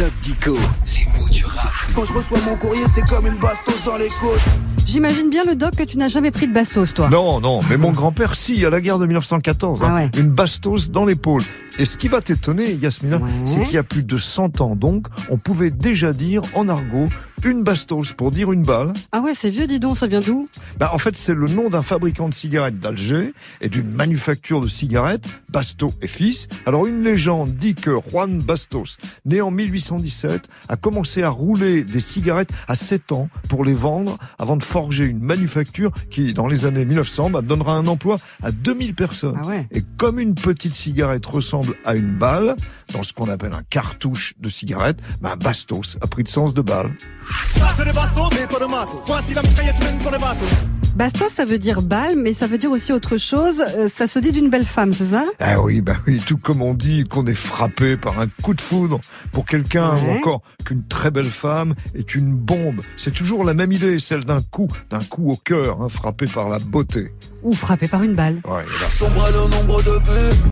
Doc Dico, les mots du rap. Quand je reçois mon courrier, c'est comme une bastos dans les côtes. J'imagine bien le doc que tu n'as jamais pris de bastos, toi. Non, non, mais mon grand-père, si, à la guerre de 1914. Ah hein, ouais. Une bastos dans l'épaule. Et ce qui va t'étonner, Yasmina, Ouais. c'est qu'il y a plus de 100 ans, donc, on pouvait déjà dire en argot une bastos pour dire une balle. Ah ouais, c'est vieux, dis donc, ça vient d'où? Bah, en fait, c'est le nom d'un fabricant de cigarettes d'Alger et d'une manufacture de cigarettes, Basto et Fils. Alors, une légende dit que Juan Bastos, né en 1817, a commencé à rouler des cigarettes à 7 ans pour les vendre avant de forger une manufacture qui, dans les années 1900, bah, donnera un emploi à 2000 personnes. Ah ouais. Et comme une petite cigarette ressemble à une balle, dans ce qu'on appelle un cartouche de cigarette, bah, Bastos a pris le sens de balle. Bastos, ça veut dire balle, mais ça veut dire aussi autre chose. Euh, ça se dit d'une belle femme, c'est ça? Ah oui, bah oui, tout comme on dit qu'on est frappé par un coup de foudre pour quelqu'un ou encore qu'une très belle femme est une bombe. C'est toujours la même idée, celle d'un coup, d'un coup au cœur, hein, frappé par la beauté. Ou frappée par une balle. Ouais, et là, Son bras le nombre de vues.